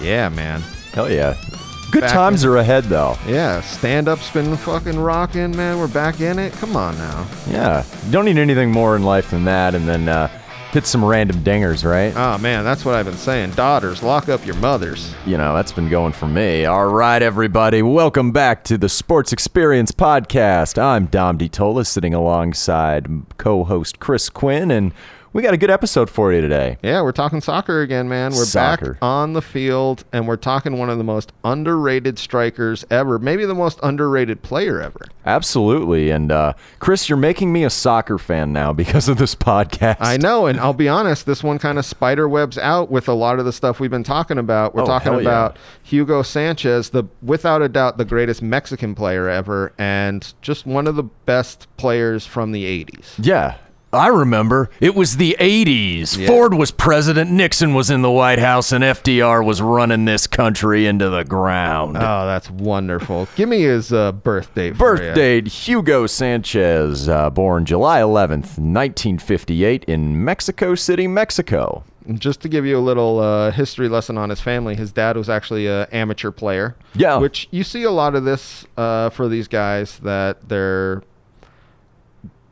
Yeah, man. Hell yeah. Good Back times in- are ahead, though. Yeah, stand up's been fucking rocking, man. We're back in it. Come on now. Yeah. You don't need anything more in life than that, and then uh, hit some random dingers, right? Oh man, that's what I've been saying. Daughters, lock up your mothers. You know, that's been going for me. All right, everybody. Welcome back to the Sports Experience Podcast. I'm Dom DiTolla, sitting alongside co host Chris Quinn, and we got a good episode for you today. Yeah, we're talking soccer again, man. We're Soccer. back on the field, and we're talking one of the most underrated strikers ever, maybe the most underrated player ever. Absolutely. And uh, Chris, you're making me a soccer fan now because of this podcast. I know, and I'll be honest, this one kind of spider webs out with a lot of the stuff we've been talking about. We're Oh, talking yeah. about Hugo Sanchez, the without a doubt the greatest Mexican player ever, and just one of the best players from the '80s. Yeah. I remember. It was the 80s. Yeah. Ford was president, Nixon was in the White House, and FDR was running this country into the ground. Oh, that's wonderful. Give me his uh, birth date. Birth date Hugo Sanchez, uh, born July 11th, 1958, in Mexico City, Mexico. Just to give you a little uh, history lesson on his family, his dad was actually an amateur player. Yeah. Which you see a lot of this uh, for these guys that their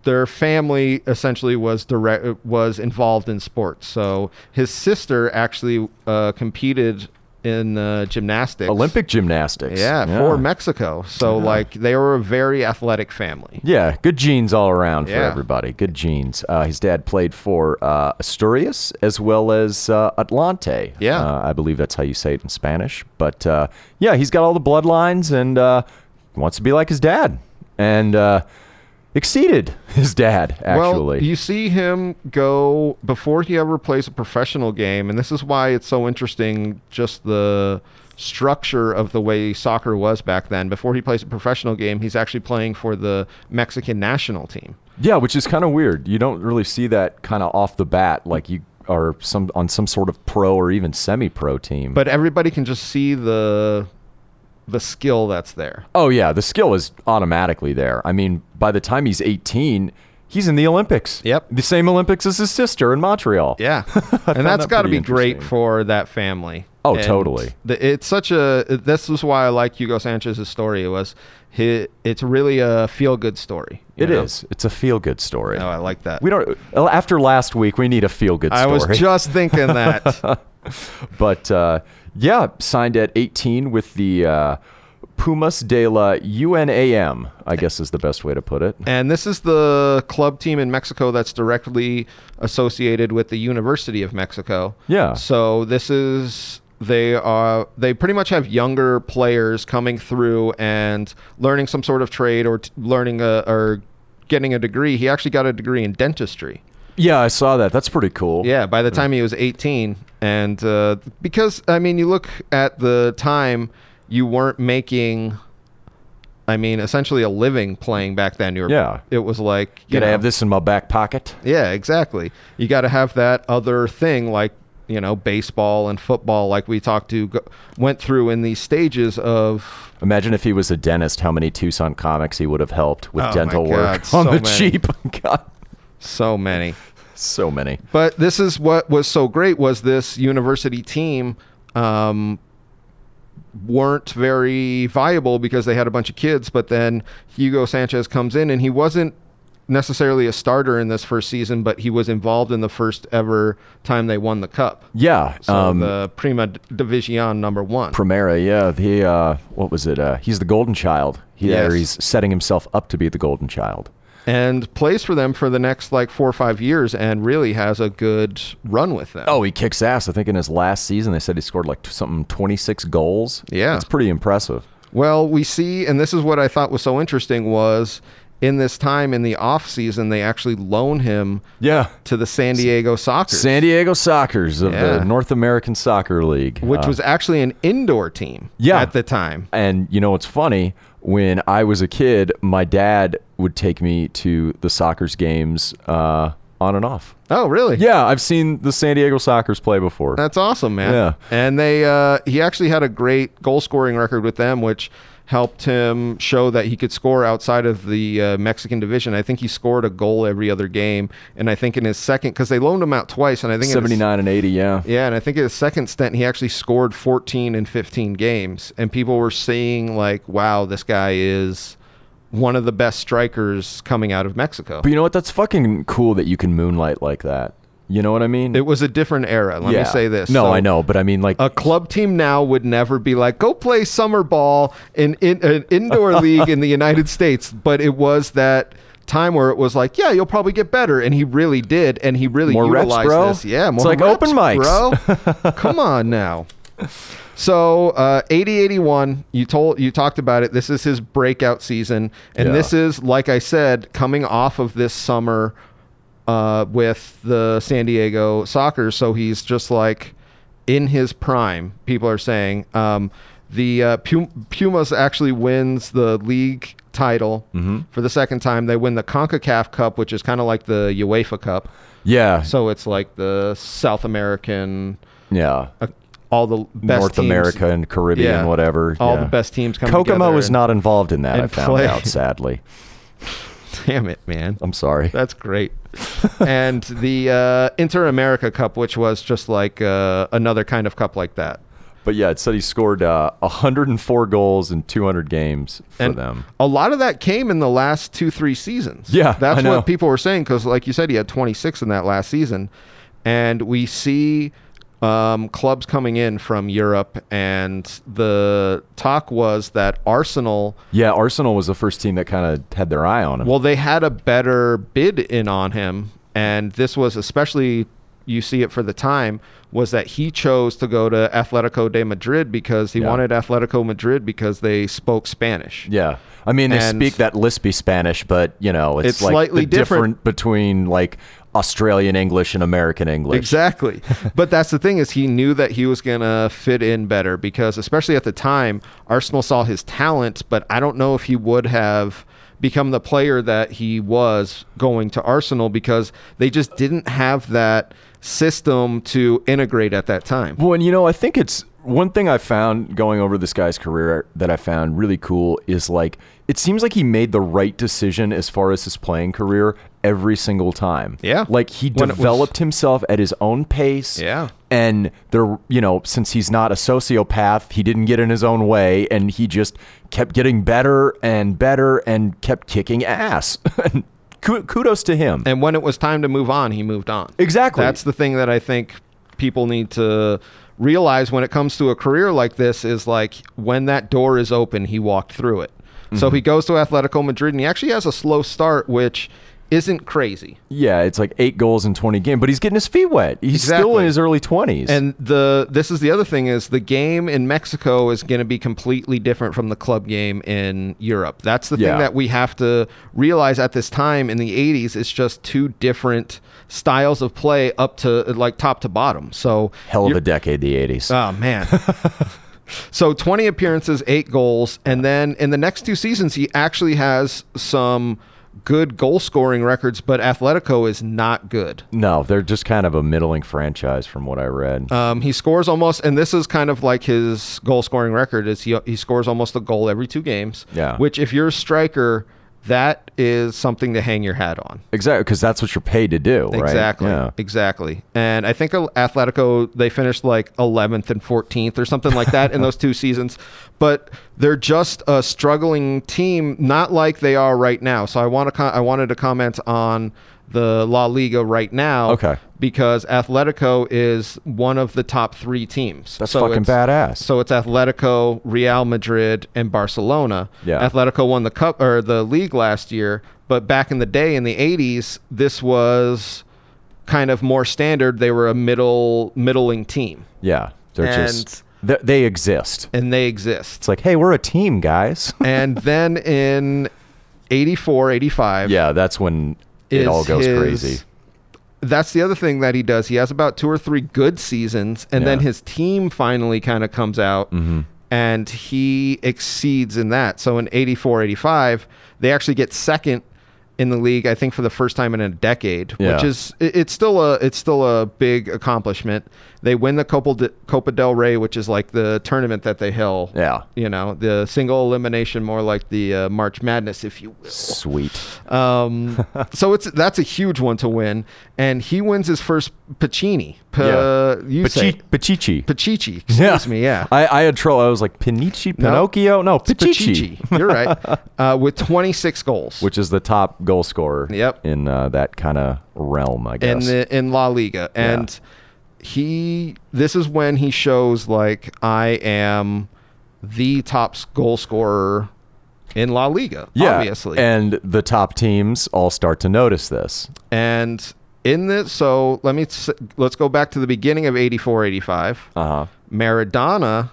their family essentially was direct was involved in sports. So his sister actually uh, competed in uh, gymnastics. Olympic gymnastics. Yeah, for Mexico. So like they were a very athletic family. Yeah, good genes all around for everybody. Good genes. Uh, his dad played for uh, Asturias as well as uh, Atlante. Yeah. Uh, I believe that's how you say it in Spanish. But uh, yeah, he's got all the bloodlines and uh, wants to be like his dad. And uh, exceeded his dad, actually. Well, you see him go before he ever plays a professional game, and this is why it's so interesting. Just the structure of the way soccer was back then. Before he plays a professional game, he's actually playing for the Mexican national team. yeah, which is kind of weird. You don't really see that kind of off the bat, like you are some on some sort of pro or even semi-pro team. But everybody can just see the the skill that's there. Oh yeah, the skill is automatically there. I mean, by the time he's 18, he's in the Olympics. Yep. The same Olympics as his sister in Montreal. Yeah, and that's that got to be great for that family. Oh, And totally. The, it's such a. This is why I like Hugo Sanchez's story. It was, he, it's really a feel good story. It is. know? It's a feel-good story. Oh, I like that. we don't. After last week, we need a feel-good story. I was just thinking that. But uh, yeah, signed at 18 with the uh, Pumas de la UNAM. I guess is the best way to put it. and this is the club team in Mexico that's directly associated with the University of Mexico. Yeah. So this is they are they pretty much have younger players coming through and learning some sort of trade or t- learning a or getting a degree. He actually got a degree in dentistry. Yeah, I saw that. That's pretty cool. Yeah, by the time he was 18, and uh, because I mean, you look at the time, you weren't making. I mean, essentially a living playing back then. You were, Yeah. It was like you Gotta know, have this in my back pocket. Yeah, exactly. You got to have that other thing, like you know, baseball and football, like we talked to, go, went through in these stages of. Imagine if he was a dentist, how many Tucson comics he would have helped with Oh my dental work God, on so the many. cheap. God, So many. so many. But this is what was so great was this university team um, weren't very viable because they had a bunch of kids. But then Hugo Sanchez comes in and he wasn't necessarily a starter in this first season, but he was involved in the first ever time they won the cup. Yeah. So um, the Prima Division number one. Primera, yeah. The uh, what was it? Uh, he's the golden child. He, Yes. he's setting himself up to be the golden child. And plays for them for the next like four or five years and really has a good run with them. Oh, he kicks ass. I think in his last season they said he scored like something 26 goals. Yeah. That's pretty impressive. Well, we see, and this is what I thought was so interesting was in this time in the off season, they actually loan him Yeah. to the San Diego Soccer, San Diego Sockers of Yeah. the North American Soccer League. which Uh, was actually an indoor team Yeah. at the time. And you know what's funny? When I was a kid, my dad would take me to the Sockers' games uh, on and off. Oh, really? Yeah, I've seen the San Diego Sockers play before. That's awesome, man. Yeah. And they uh, he actually had a great goal scoring record with them, which helped him show that he could score outside of the uh, Mexican division. I think he scored a goal every other game, and I think in his second because they loaned him out twice, and I think 79 and 80, yeah. yeah, and I think in his second stint, he actually scored 14 and 15 games, and people were saying like, "Wow, this guy is one of the best strikers coming out of Mexico." But you know what? That's fucking cool that you can moonlight like that. You know what I mean? It was a different era. Let yeah. me say this. No, So, I know, but I mean, like, A club team now would never be like, "Go play summer ball in, in an indoor league in the United States," but it was that time where it was like, "Yeah, you'll probably get better," and he really did, and he really More reps, utilized bro. this. Yeah, more It's like reps, open mics. bro. Come on now. So uh, 80 81, you told you talked about it. This is his breakout season, and Yeah. this is like I said, coming off of this summer uh, with the San Diego Soccer. So he's just like in his prime. People are saying um, the uh, Pumas actually wins the league title for the second time. They win the Concacaf Cup, which is kind of like the UEFA Cup. yeah, So it's like the South American, yeah. uh, all the best North teams- America and Caribbean, Yeah. whatever. all yeah. the best teams come Kokomo is not involved in that. I found play. out, sadly. Damn it, man. I'm sorry. That's great. and the uh, Inter America Cup, which was just like uh, another kind of cup like that. But yeah, it said he scored uh, 104 goals in 200 games for and them. a lot of that came in the last two, three seasons. Yeah, that's what people were saying because, like you said, he had 26 in that last season, and we see um, clubs coming in from Europe, and the talk was that Arsenal. Yeah, Arsenal was the first team that kind of had their eye on him. Well, they had a better bid in on him, and this was especially you see it for the time was that he chose to go to Atletico de Madrid because he Yeah. wanted Atletico Madrid because they spoke Spanish. yeah, I mean they And- speak that lispy Spanish, but you know it's, It's like slightly the different. between like Australian English and American English. Exactly. but that's the thing is he knew that he was going to fit in better because especially at the time Arsenal saw his talent, but I don't know if he would have become the player that he was going to Arsenal because they just didn't have that system to integrate at that time. Well, and you know, I think it's one thing I found going over this guy's career that I found really cool is like it seems like he made the right decision as far as his playing career every single time. Yeah. Like he When it was- developed himself at his own pace. Yeah. And there, you know, since he's not a sociopath, he didn't get in his own way and he just kept getting better and better and kept kicking ass. And Kudos to him. And when it was time to move on, he moved on. Exactly. That's the thing that I think people need to realize when it comes to a career like this is like when that door is open, he walked through it. So Mm-hmm. he goes to Atletico Madrid and he actually has a slow start, which isn't crazy. Yeah, it's like eight goals in 20 games, but he's getting his feet wet. He's still in his early 20s. And the this is the other thing is the game in Mexico is going to be completely different from the club game in Europe. That's the Yeah. thing that we have to realize at this time in the 80s it's just two different styles of play up to like top to bottom. So Hell of a decade, the 80s. Oh man. so 20 appearances, 8 goals, and then in the next two seasons he actually has some good goal scoring records, but Atletico is not good. no, they're just kind of a middling franchise from what I read. Um, he scores almost, and this is kind of like his goal scoring record is he he scores almost a goal every two games. Yeah. Which, if you're a striker, that is something to hang your hat on. exactly, because that's what you're paid to do, right? Exactly. Yeah. Exactly. And I think Atletico they finished like 11th and 14th or something like that in those two seasons, but they're just a struggling team, not like they are right now. So I want to I wanted to comment on the La Liga right now. Okay. Because Atletico is one of the top three teams. That's So fucking badass. So it's Atletico, Real Madrid, and Barcelona. Yeah. Atletico won the cup or the league last year, but back in the day in the 80s, this was kind of more standard. They were a middle middling team, yeah, they're And- just they, they exist. and they exist. It's like, hey, we're a team, guys. and then in 84, 85, yeah, that's when it all goes his- crazy. That's the other thing that he does. He has about two or three good seasons, and then his team finally kind of comes out, mm-hmm. and he exceeds in that. So in 84, 85, they actually get second in the league. I think for the first time in a decade, Yeah. which is it- it's still a it's still a big accomplishment. They win the Copa, de, Copa del Rey, which is like the tournament that they held. Yeah. You know, the single elimination, more like the uh, March Madness, if you will. Sweet. Um, so it's that's a huge one to win, and he wins his first Pacini. P- Yeah. You say Pachichi. Pachichi. Excuse me. Yeah. I, I had trouble. I was like, Pinichi? No. Pinocchio? No, It's Pachichi. Pachichi. You're right. Uh, with 26 goals. Which is the top goal scorer Yep. in uh, that kind of realm, I guess. in the in La Liga, and he this is when he shows like I am the top goal scorer in La Liga, yeah. obviously. And the top teams all start to notice this. And in this, so let me let's go back to the beginning of 84 85. Uh huh. Maradona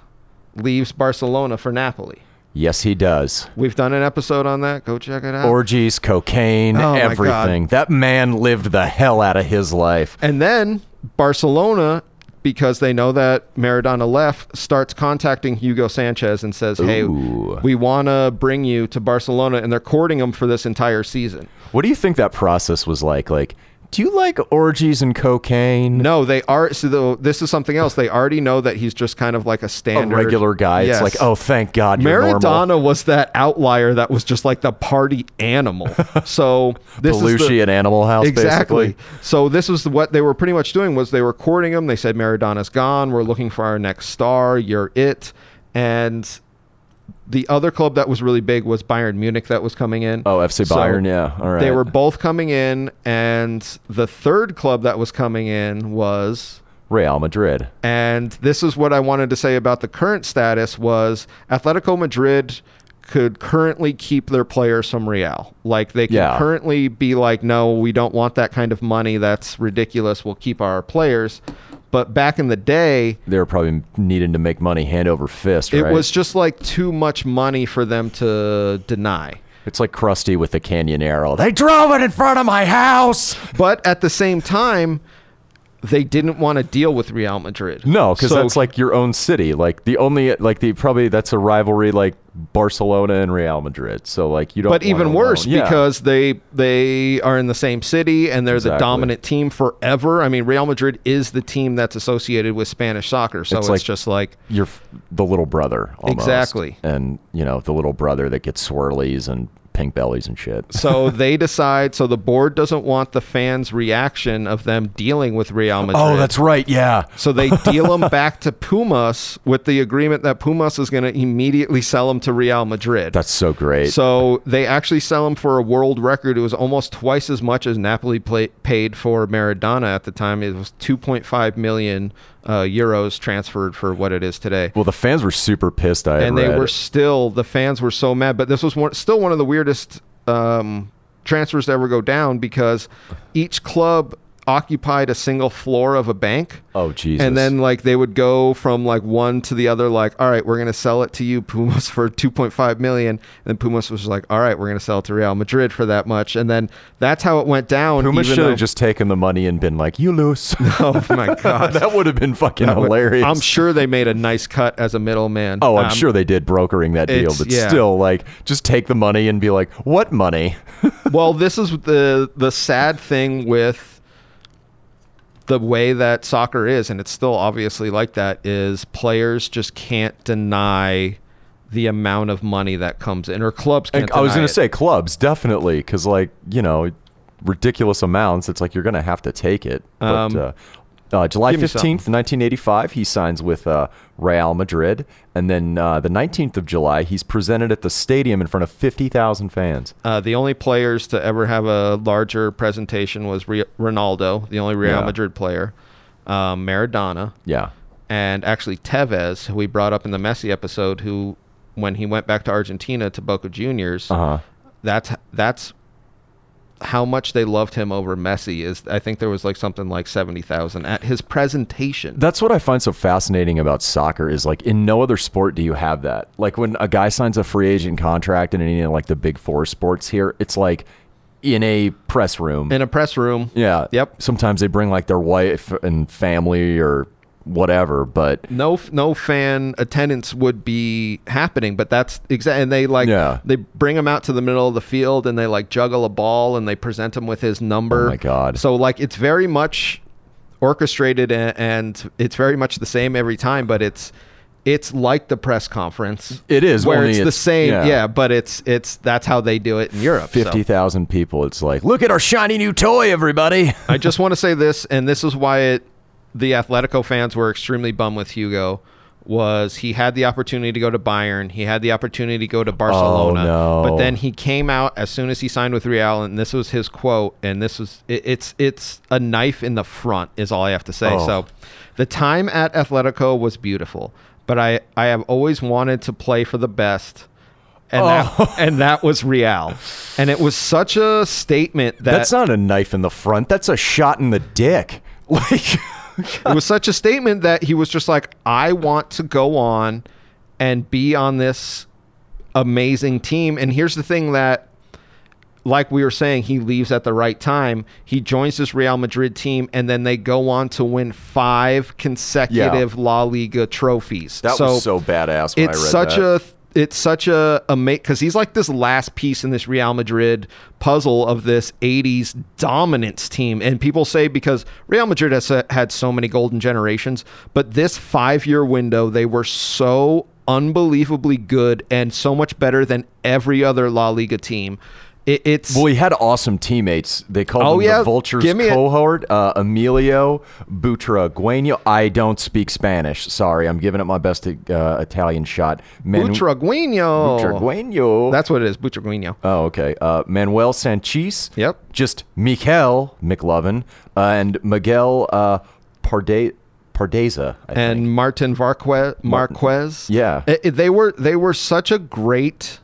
leaves Barcelona for Napoli. Yes, he does. We've done an episode on that. Go check it out. Orgies, cocaine, Oh, everything. That man lived the hell out of his life. And then Barcelona, because they know that Maradona left, starts contacting Hugo Sanchez and says, "Hey, Ooh. we want to bring you to Barcelona," and they're courting him for this entire season. What do you think that process was like? Like, do you like orgies and cocaine? No, they are. So the, this is something else. They already know that he's just kind of like a standard, A regular guy. Yes. It's like, oh, thank God you're Maradona normal. was that outlier that was just like the party animal. So this is the- Belushi at Animal House, exactly. basically. So this was what they were pretty much doing was they were courting him. They said Maradona's gone. We're looking for our next star. You're it. And the other club that was really big was Bayern Munich that was coming in. Oh, FC So Bayern, yeah. All right. They were both coming in, and the third club that was coming in was Real Madrid. and this is what I wanted to say about the current status was Atletico Madrid could currently keep their players from Real. Like they can Yeah. currently be like, no, we don't want that kind of money. That's ridiculous. We'll keep our players. But back in the day, They were probably needing to make money hand over fist, it right? was just like too much money for them to deny. It's like Krusty with the Canyonero. They drove it in front of my house. But at the same time, they didn't want to deal with Real Madrid. No, because So- that's like your own city. Like the only, like the probably that's a rivalry like Barcelona and Real Madrid. So like you don't. but even worse yeah. because they they are in the same city and they're the dominant team forever. I mean, Real Madrid is the team that's associated with Spanish soccer, so It's it's, like- just like you're f- the little brother. Almost. Exactly. And you know the little brother that gets swirlies and pink bellies and shit. so they decide. So the board doesn't want the fans' reaction of them dealing with Real oh, Madrid. Oh, that's right. Yeah. So they deal them back to Pumas with the agreement that Pumas is going to immediately sell them to Real Madrid. That's so great. So they actually sell them for a world record. It was almost twice as much as Napoli play, paid for Maradona at the time. It was 2.5 million uh, euros transferred for what it is today. well, the fans were super pissed. I and they were still the fans were so mad. But this was one, still one of the weirdest um, transfers to ever go down because each club occupied a single floor of a bank. Oh Jesus. And then like they would go from like one to the other, like, all right, we're gonna sell it to you, Pumas, for two point five million. And then Pumas was like, all right, we're gonna sell it to Real Madrid for that much. And then that's how it went down. Puma even should have just taken the money and been like, "You lose." Oh my god. that would have been fucking That would- hilarious. I'm sure they made a nice cut as a middleman. Oh, I'm Um, sure they did brokering that deal, but yeah. still, like, just take the money and be like, "What money?" well, this is the the sad thing with the way that soccer is, and it's still obviously like that. Is players just can't deny the amount of money that comes in, or clubs can't. And I was gonna say clubs, definitely, because like you know, ridiculous amounts. It's like you're gonna have to take it. But Um, uh, uh, July fifteenth, nineteen eighty-five, he signs with uh, Real Madrid, and then uh, the nineteenth of July, he's presented at the stadium in front of fifty thousand fans. Uh, the only players to ever have a larger presentation was Re- Ronaldo, the only Real Yeah. Madrid player, um, Maradona, Yeah, and actually Tevez, who we brought up in the Messi episode, who when he went back to Argentina to Boca Juniors, uh huh. that's that's how much they loved him over Messi. Is I think there was like something like seventy thousand at his presentation. That's what I find so fascinating about soccer is like in no other sport do you have that. Like when a guy signs a free agent contract in any of like the big four sports here, it's like in a press room. in a press room. yeah. Yep. Sometimes they bring like their wife and family or whatever. But no no fan attendance would be happening but that's exactly and they like Yeah. they bring him out to the middle of the field and they like juggle a ball and they present him with his number Oh my God. so like it's very much orchestrated and, and it's very much the same every time but it's it's like the press conference It is, where only it's the same yeah. yeah. but it's it's that's how they do it in europe so. fifty thousand people, it's like, look at our shiny new toy, everybody. I just want to say this, and this is why it, the Atletico fans were extremely bummed with Hugo. Was he had the opportunity to go to Bayern? He had the opportunity to go to Barcelona, Oh, no. but then he came out as soon as he signed with Real, and this was his quote. And this was it, it's it's a knife in the front, is all I have to say. Oh. So, the time at Atletico was beautiful, but I I have always wanted to play for the best. And, Oh. that, and that was Real. And it was such a statement that That's not a knife in the front. That's a shot in the dick. Like, it was such a statement that he was just like, I want to go on and be on this amazing team. And here's the thing that, like we were saying, he leaves at the right time. He joins this Real Madrid team, and then they go on to win five consecutive La Liga trophies. that was so badass when I read it's such that. a it's such a ama because he's like this last piece in this Real Madrid puzzle of this 80s dominance team. And people say because Real Madrid has had so many golden generations but this 5 year window they were so unbelievably good and so much better than every other La Liga team it, it's Well, he had awesome teammates. They called Oh, him yeah. the Vultures Give me a- cohort. Uh, Emilio Butragueño. I don't speak Spanish. Sorry, I'm giving it my best uh, Italian shot. Manu- Butragueño Butragueño. that's what it is Butragueño Oh, okay. Uh, Manuel Sanchez. Yep. Just Mikel McLovin uh, and Miguel uh, Parde- Pardeza. I and think. Martin Vázquez, Marquez. Yeah. I- I- they were they were such a great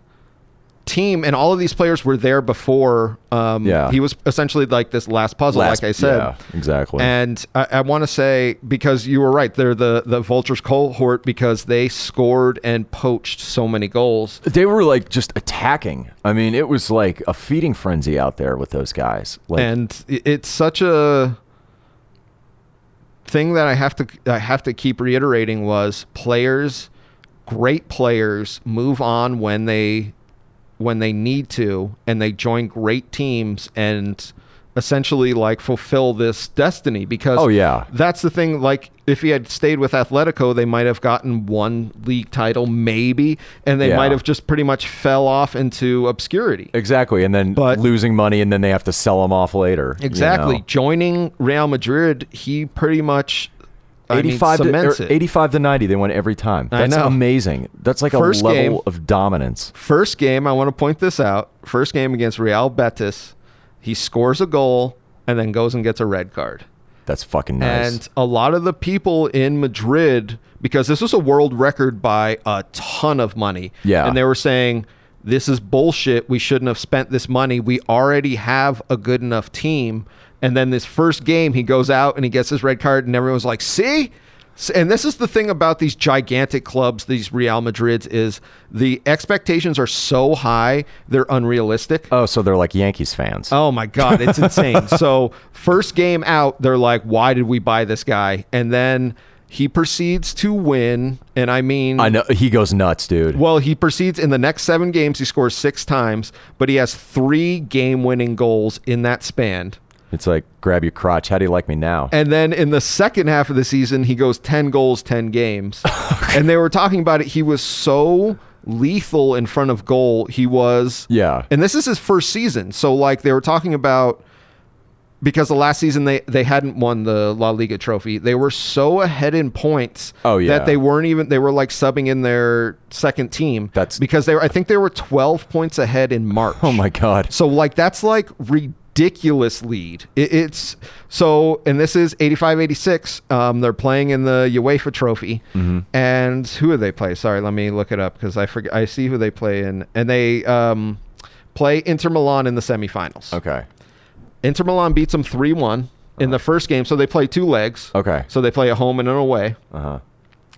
team, and all of these players were there before. Um, Yeah. he was essentially like this last puzzle, Last- like I said. yeah, exactly. And I, I want to say because you were right, they're the the Vultures cohort because they scored and poached so many goals. They were like just attacking. I mean, it was like a feeding frenzy out there with those guys. Like, and it's such a thing that I have to I have to keep reiterating was players great players move on when they when they need to and they join great teams and essentially like fulfill this destiny because Oh, yeah. that's the thing like if he had stayed with Atletico they might have gotten one league title maybe and they Yeah. might have just pretty much fell off into obscurity exactly. And then But- losing money, and then they have to sell them off later. you Exactly. know? Joining Real Madrid, he pretty much I mean, 85 to, er, it. 85 to 90 they won every time I that's know. amazing that's like First a level game- of dominance First game, I want to point this out. First game against Real Betis, he scores a goal and then goes and gets a red card. that's fucking nice And a lot of the people in Madrid, because this was a world record by a ton of money. Yeah. And they were saying, this is bullshit. We shouldn't have spent this money. We already have a good enough team. And then this first game, he goes out and he gets his red card, and everyone's like, see? And this is the thing about these gigantic clubs, these Real Madrids, is the expectations are so high, they're unrealistic. oh so they're like yankees fans Oh my god, it's insane. so first game out, they're like, "Why did we buy this guy?" And then he proceeds to win, and I mean, i know he goes nuts dude well, he proceeds in the next seven games. He scores six times, but he has three game-winning goals in that span. It's like grab your crotch how do you like me now And then in the second half of the season, he goes 10 goals, 10 games. and they were talking about it. He was so lethal in front of goal. He was. Yeah. And this is his first season. So, like, they were talking about. Because the last season they, they hadn't won the La Liga trophy, they were so ahead in points Oh, yeah. that they weren't even they were like subbing in their second team. That's- because they were I think they were twelve points ahead in March. oh my god So like that's like ridiculous lead. It, it's so and this is 85-86. Um, they're playing in the UEFA Trophy, Mm-hmm. and who do they play? Sorry, let me look it up because I forget. I see who they play in, and they um, play Inter Milan in the semifinals. okay Inter Milan beats them three one in the first game, so they play two legs. okay So they play a home and an away. uh-huh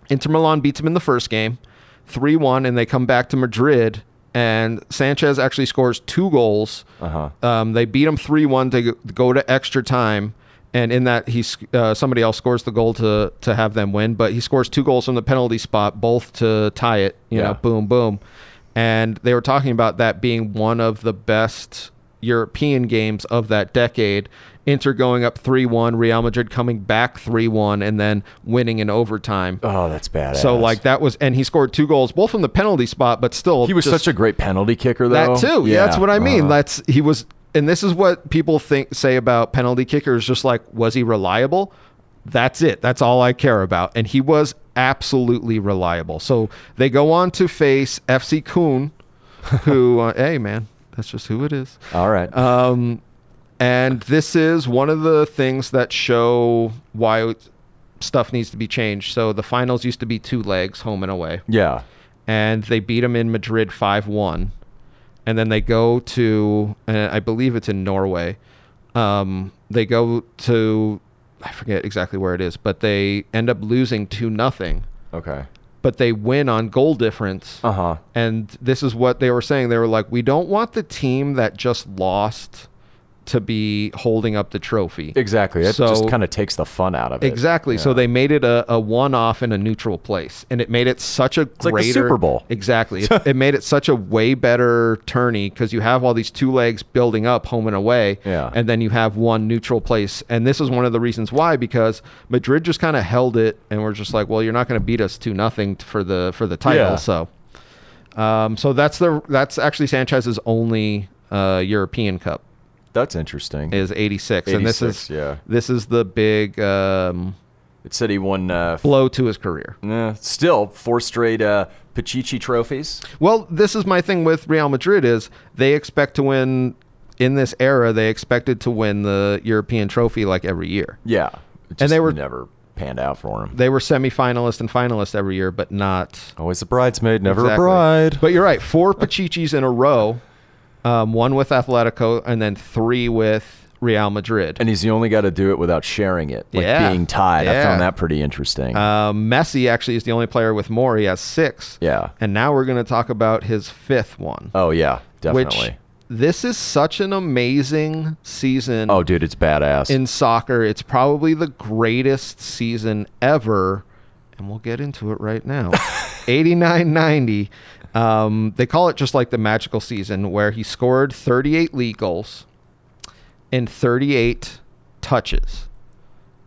Inter Milan beats them in the first game, 3 1, and they come back to Madrid. And Sanchez actually scores two goals. Uh-huh. Um, they beat him 3 1 to go- go to extra time. and in that he uh, somebody else scores the goal to to have them win, but he scores two goals from the penalty spot, both to tie it. You Yeah. know, boom, boom, and they were talking about that being one of the best European games of that decade. Inter going up three one, Real Madrid coming back three one, and then winning in overtime. Oh, that's badass. So like that was, and he scored two goals, both from the penalty spot, but still he was just- such a great penalty kicker, though. that too. Yeah, that's what I mean. uh-huh. That's he was, and this is what people think say about penalty kickers. Just like, was he reliable? That's it. That's all I care about. And he was absolutely reliable. So they go on to face FC Köln, who, uh, hey man, that's just who it is. All right. Um, and this is one of the things that show why stuff needs to be changed. So the finals used to be two legs, home and away yeah. and they beat them in Madrid 5 1. And then they go to, uh, I believe it's in Norway. Um, they go to, I forget exactly where it is, but they end up losing 2 nothing. Okay. But they win on goal difference. Uh huh. And this is what they were saying. They were like, we don't want the team that just lost to be holding up the trophy. Exactly. It So- just kind of takes the fun out of it. Exactly. So they made it a, a one-off in a neutral place, and it made it such a like the greater Super Bowl. Exactly. it, it made it such a way better tourney because you have all these two legs building up home and away, Yeah. and then you have one neutral place. And this is one of the reasons why because Madrid just kind of held it, and we're just like, well, you're not going to beat us two nothing for the for the title. Yeah. So, um, so that's the that's actually Sanchez's only uh, European Cup That's interesting. is 86, and this is yeah. this is the big. Um, It said he won. Uh, blow to his career. eh, still four straight uh, Pichichi trophies. Well, this is my thing with Real Madrid is they expect to win in this era. They expected to win the European trophy like every year. Yeah. It And they were- never panned out for him. They were semifinalists and finalists every year, but not Always a bridesmaid, never exactly. a bride. But you're right, four Pachichis in a row, um, one with Atletico and then three with Real Madrid. and he's the only guy to do it without sharing it, like Yeah. being tied. I found that pretty interesting. Um, Messi actually is the only player with more. He has six. yeah. And now we're going to talk about his fifth one. Oh yeah, definitely. Which this is such an amazing season. oh dude, it's badass. in soccer. It's probably the greatest season ever, and we'll get into it right now. 89 90. Um, they call it just like the magical season, where he scored 38 league goals in 38 touches.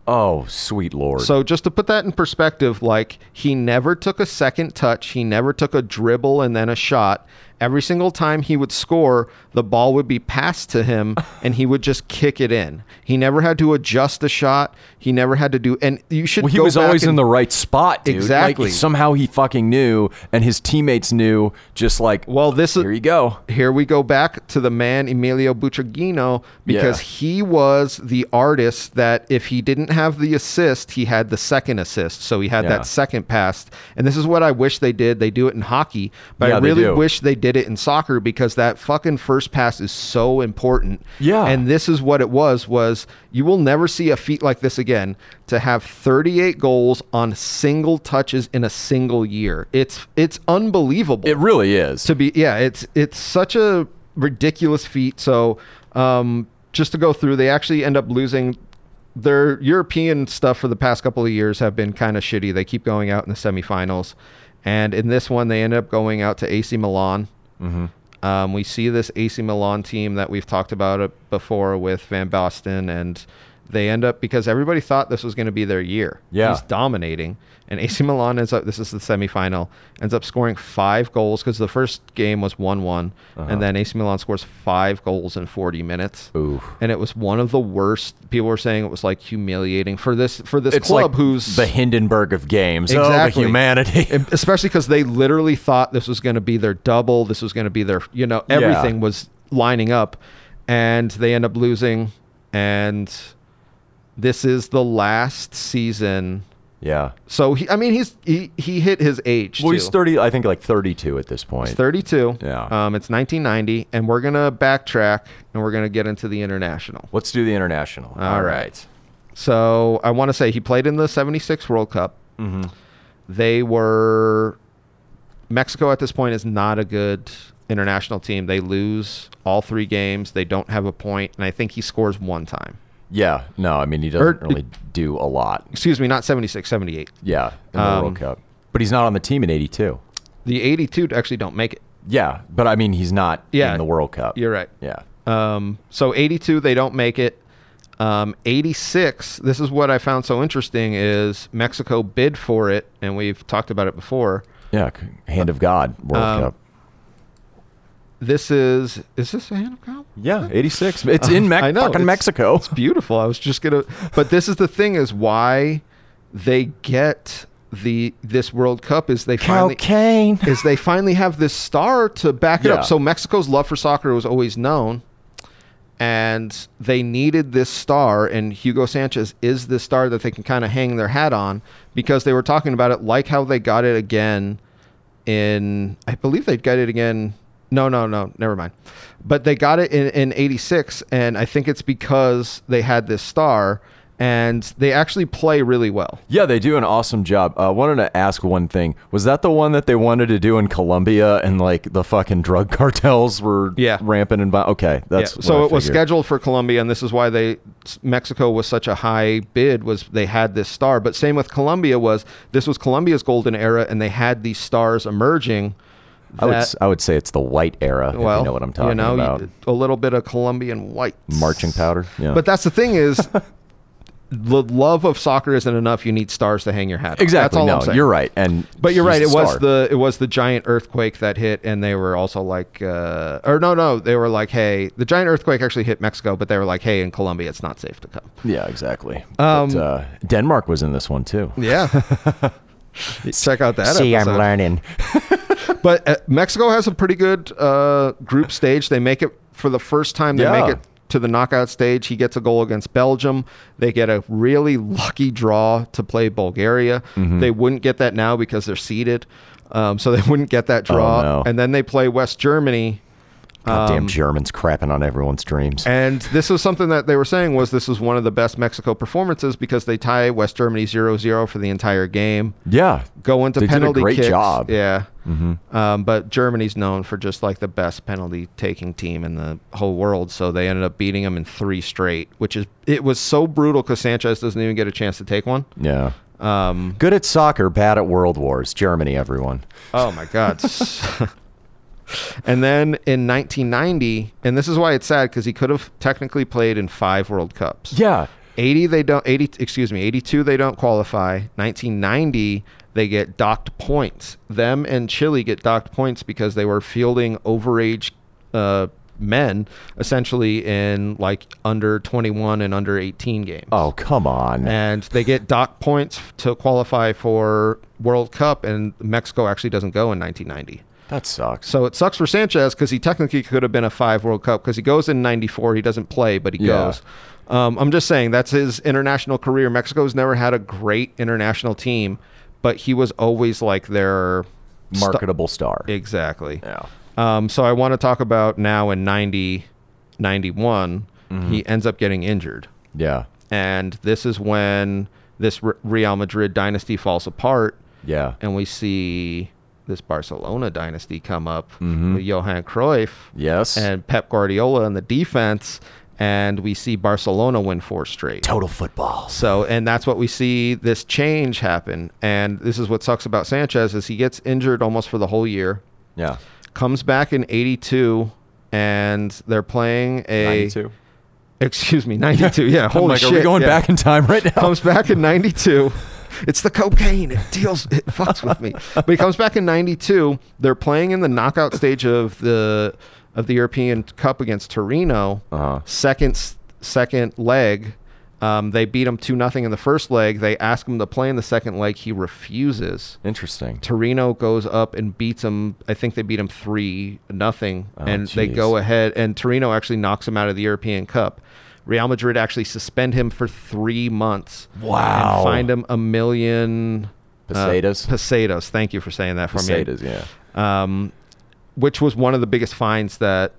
oh sweet lord. So just to put that in perspective, like he never took a second touch, he never took a dribble and then a shot. Every single time he would score, the ball would be passed to him and he would just kick it in. He never had to adjust the shot. He never had to do and you should well, he was always in the right spot, dude. Like, Exactly. somehow he fucking knew, and his teammates knew. Just like, Well, this is here you go. here we go back to the man Emilio Butragueño because Yeah. he was the artist that if he didn't have the assist, he had the second assist. So he had Yeah. that second pass. And this is what I wish they did. They do it in hockey, but Yeah, I really wish they did it in soccer because that fucking first pass is so important. Yeah. And this is what it was was you will never see a feat like this again to have 38 goals on single touches in a single year. It's it's unbelievable It really is. to be yeah it's it's such a ridiculous feat so um just to go through they actually end up losing their european stuff for the past couple of years have been kind of shitty they keep going out in the semifinals and in this one they end up going out to ac milan Mm-hmm. um, we see this AC Milan team that we've talked about it before with Van Basten, and they end up because everybody thought this was going to be their year. Yeah. he's dominating, and AC Milan ends up. This is the semifinal. Ends up scoring five goals because the first game was one-one, Uh-huh. and then AC Milan scores five goals in 40 minutes. Ooh. And it was one of the worst. People were saying it was like humiliating for this for this It's club like who's the Hindenburg of games. Oh, Exactly. the humanity. Especially because they literally thought this was going to be their double. This was going to be their, you know, Yeah. everything was lining up, and they end up losing. And this is the last season. yeah. So he, I mean, he's he he hit his age. Well, too. he's thirty. I think like thirty-two at this point. He's 32. Yeah. Um, it's 1990, and we're gonna backtrack and we're gonna get into the international. Let's do the international. All right. So I want to say he played in the 76 World Cup. Mm-hmm. They were Mexico at this point is not a good international team. They lose all three games. They don't have a point, and I think he scores one time. Yeah, no, I mean he doesn't Or- really do a lot. Excuse me, not 76, 78. Yeah, in the Um, World Cup, but he's not on the team in '82. The 82 actually don't make it. Yeah, but I mean he's not Yeah, in the World Cup. You're right. Yeah. Um, so 82, they don't make it. Um, 86, this is what I found so interesting is Mexico bid for it, and we've talked about it before. Yeah, Hand of God World Um, Cup. This is, is this a hand of God? Yeah, '86. It's in Mex- I know, fucking it's- Mexico. It's beautiful. I was just gonna, but this is the thing: is why they get the this World Cup is they finally Cocaine. is they finally have this star to back it Yeah. up. So Mexico's love for soccer was always known, and they needed this star, and Hugo Sanchez is the star that they can kind of hang their hat on because they were talking about it like how they got it again in I believe they got it again. No, no, no, never mind. But they got it in, in 86, and I think it's because they had this star, and they actually play really well. Yeah, they do an awesome job. I uh, wanted to ask one thing. Was that the one that they wanted to do in Colombia and like the fucking drug cartels were Yeah. rampant and okay, that's Yeah. so I it was scheduled for Colombia, and this is why they Mexico was such a high bid. Was they had this star, but same with Colombia was this was Colombia's golden era, and they had these stars emerging. I would I would say it's the white era. if well, you know what I'm talking know, about. a little bit of Colombian white Marching powder. Yeah. But that's the thing is, the love of soccer isn't enough. You need stars to hang your hat. on. exactly. That's all no, I'm saying. you're right. And But you're right. It was star. the it was the giant earthquake that hit, and they were also like, uh, or no, no, they were like, hey, the giant earthquake actually hit Mexico, but they were like, hey, in Colombia, it's not safe to come. Yeah, exactly. Um, but, uh, Denmark was in this one too. Yeah. Check out that See, I'm learning. But uh, Mexico has a pretty good uh, group stage. They make it for the first time. They Yeah. make it to the knockout stage. He gets a goal against Belgium. They get a really lucky draw to play Bulgaria. Mm-hmm. They wouldn't get that now because they're seeded. Um, so they wouldn't get that draw. Oh, no. And then they play West Germany. Goddamn Um, Germans crapping on everyone's dreams. And this was something that they were saying was this was one of the best Mexico performances because they tie West Germany 0-0 for the entire game. yeah. go into They did a penalty great kicks. job. Yeah. Mm-hmm. Um, but Germany's known for just like the best penalty taking team in the whole world. So they ended up beating them in three straight, which is it was so brutal because Sanchez doesn't even get a chance to take one. Yeah. Um, Good at soccer, bad at world wars. Germany, everyone. oh my god. and then in 1990, and this is why it's sad because he could have technically played in five World Cups. Yeah. 80 they don't 80 excuse me 82 they don't qualify 1990 they get docked points them and chile get docked points because they were fielding overage uh, men essentially in like under 21 and under 18 games Oh, come on. and they get docked points to qualify for world cup and mexico actually doesn't go in 1990 That sucks. so it sucks for Sanchez because he technically could have been a five World Cup because he goes in '94. He doesn't play, but he Yeah. goes. Um, I'm just saying that's his international career. Mexico's never had a great international team, but he was always like their Marketable star. exactly. Yeah. Um, so I want to talk about now in 90, 91, Mm-hmm. he ends up getting injured. Yeah. And this is when this Real Madrid dynasty falls apart Yeah. and we see this Barcelona dynasty come up Mhm. with Johan Cruyff Yes. and Pep Guardiola in the defense, and we see Barcelona win four straight. total football. So, and that's what we see this change happen. And this is what sucks about Sanchez is he gets injured almost for the whole year, Yeah. comes back in '82, and they're playing a 92. excuse me '92. Yeah, holy like, shit. are we going yeah. back in time right now? comes back in 92 it's the cocaine it deals it fucks with me but he comes back in 92 they're playing in the knockout stage of the of the european cup against torino Uh-huh. second second leg um, they beat him 2 nothing in the first leg they ask him to play in the second leg he refuses Interesting. Torino goes up and beats him. I think they beat him three nothing, Oh, and they go ahead. And Torino actually knocks him out of the European Cup. Real Madrid actually suspend him for three months. Wow. And find him a million uh, Pesetas? pesetas. Thank you for saying that for Pesetas, me. yeah. Um, which was one of the biggest fines that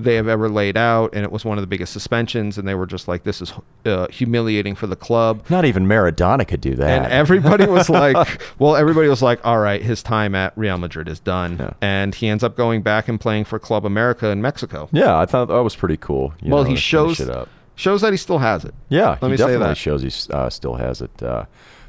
they have ever laid out, and it was one of the biggest suspensions. And they were just like, "This is uh, humiliating for the club." Not even Maradona could do that. And everybody was like, well, everybody was like, all right, his time at Real Madrid is done. Yeah. And he ends up going back and playing for Club America in Mexico. yeah, I thought that was pretty cool. you Well, know, he shows- it up. Shows that he still has it. Yeah, Let he me say definitely that. shows he uh, still has it. Uh,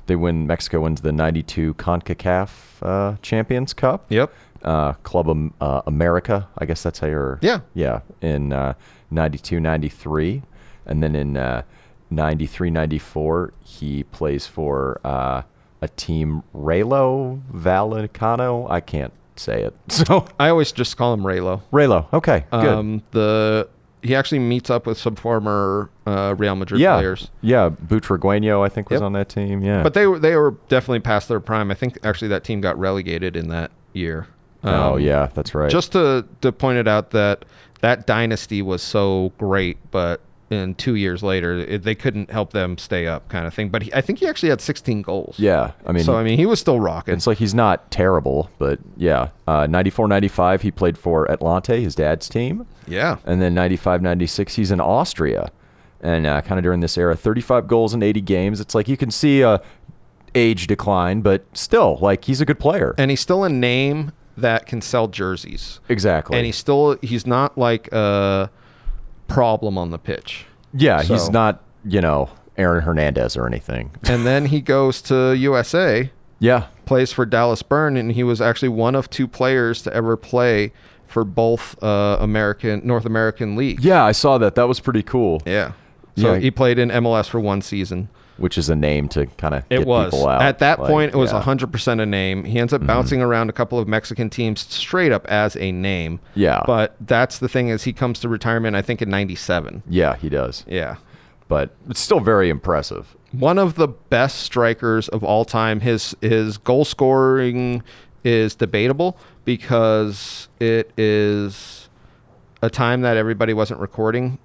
they win. Mexico wins the '92 Concacaf uh, Champions Cup. Yep. Uh, Club uh, America, I guess that's how you're. Yeah. Yeah, in uh, 92, 93. And then in uh, 93, 94, he plays for uh, a team, Raylo Vallecano. I can't say it. So, I always just call him Raylo. Raylo. Okay, good. Um, the he actually meets up with some former uh, Real Madrid yeah. players, Yeah, Butragueño, I think, was Yep. on that team. Yeah. but they were they were definitely past their prime. I think actually that team got relegated in that year. oh, Um, yeah, that's right. Just to to point it out that that dynasty was so great, but in two years later it, they couldn't help them stay up, kind of thing. But he, I think he actually had 16 goals. yeah, I mean, so I mean he was still rocking. It's like he's not terrible, but yeah. Uh, 94 95, he played for Atlante, his dad's team. yeah. And then 95 96, he's in Austria. And uh, kind of during this era, 35 goals in 80 games. It's like you can see a age decline, but still, like he's a good player. And he's still a name that can sell jerseys. exactly. And he's still he's not like a problem on the pitch. yeah, he's not, you know, Aaron Hernandez or anything. And then he goes to USA, yeah. plays for Dallas Burn, and he was actually one of two players to ever play for both uh, American North American leagues. Yeah, I saw that. That was pretty cool. Yeah. So Yeah. he played in MLS for one season. Which is a name to kind of It get was people out. at that Like, point. It was yeah. Mm-hmm. 100% a name. He ends up bouncing around a couple of Mexican teams straight up as a name. Yeah. But that's the thing is he comes to retirement. I think in '97. Yeah, he does. Yeah. But it's still very impressive. one of the best strikers of all time. His his goal scoring is debatable because it is a time that everybody wasn't recording.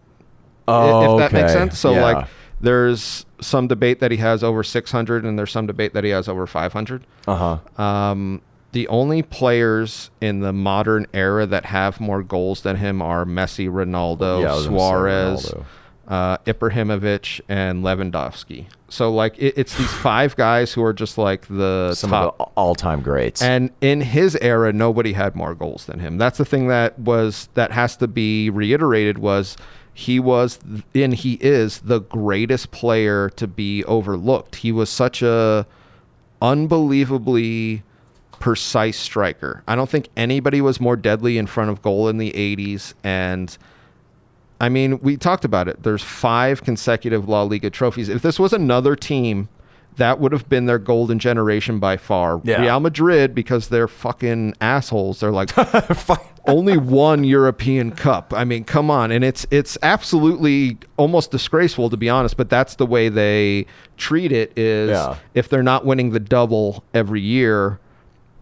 Oh, if that makes okay. sense. So Yeah. like there's some debate that he has over 600 and there's some debate that he has over 500. Uh huh. Um, the only players in the modern era that have more goals than him are Messi, Ronaldo, Yeah, I was gonna say Suarez, Ronaldo. uh, Ibrahimovic, and Lewandowski. So like it, it's these five guys who are just like the Some top. of the all-time greats. and in his era, nobody had more goals than him. That's the thing that was that has to be reiterated was he was and he is the greatest player to be overlooked. He was such a unbelievably precise striker. I don't think anybody was more deadly in front of goal in the 80s and I mean, we talked about it. There's five consecutive La Liga trophies. If this was another team, that would have been their golden generation by far. Yeah. Real Madrid, because they're fucking assholes. They're like only one European Cup. I mean, come on, and it's it's absolutely almost disgraceful to be honest. But that's the way they treat it. Is Yeah. if they're not winning the double every year,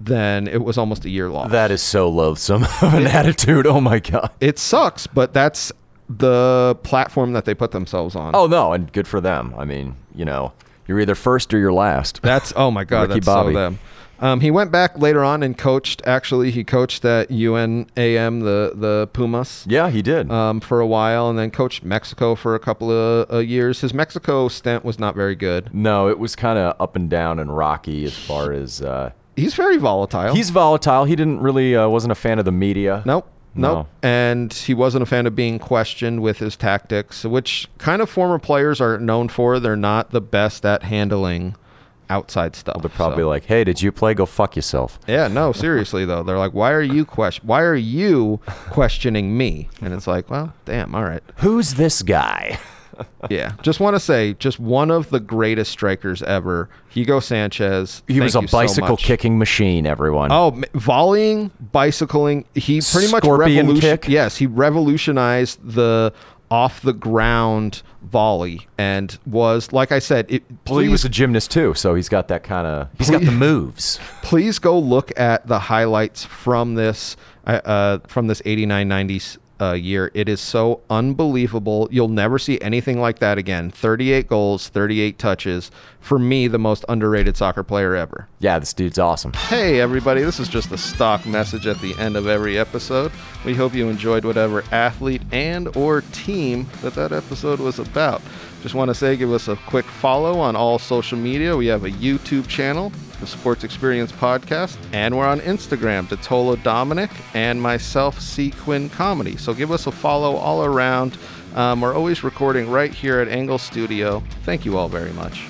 then it was almost a year lost. that is so loathsome of an attitude. Oh my god. it sucks, but that's the platform that they put themselves on. Oh no, and good for them. I mean, you know, you're either first or you're last. That's oh my god, Ricky that's Bobby. so them. Um, he went back later on and coached. Actually, he coached at UNAM, the the Pumas, yeah, he did. um, for a while, and then coached Mexico for a couple of uh, years. His Mexico stint was not very good. no, it was kind of up and down and rocky as far as uh, He's very volatile. he's volatile. He didn't really uh, wasn't a fan of the media. Nope. Nope. No. And he wasn't a fan of being questioned with his tactics, which kind of former players are known for. They're not the best at handling outside stuff. They're probably so. like, "Hey, did you play? Go fuck yourself." Yeah, no, seriously though. They're like, "Why are you question why are you questioning me?" And it's like, "Well, damn, all right." Who's this guy? Yeah. Just want to say just one of the greatest strikers ever, Hugo Sanchez. He was a so bicycle much. kicking machine. Everyone. Oh, volleying, bicycling. He pretty much Scorpion revolution- kick? Yes, he revolutionized the off the ground volley and was like I said. It, well, he was a gymnast too, so he's got that kind of. He's got the moves. please go look at the highlights from this uh, uh, from this 89 90s uh, year. It is so unbelievable. You'll never see anything like that again. 38 goals, 38 touches. For me, the most underrated soccer player ever. Yeah, this dude's awesome. Hey everybody, this is just a stock message at the end of every episode. We hope you enjoyed whatever athlete and or team that that episode was about. Just want to say give us a quick follow on all social media. We have a YouTube channel, the Sports Experience Podcast, and we're on Instagram, Tolo Dominic and myself, C Quinn Comedy. So give us a follow all around. Um, we're always recording right here at Engle Studio. Thank you all very much.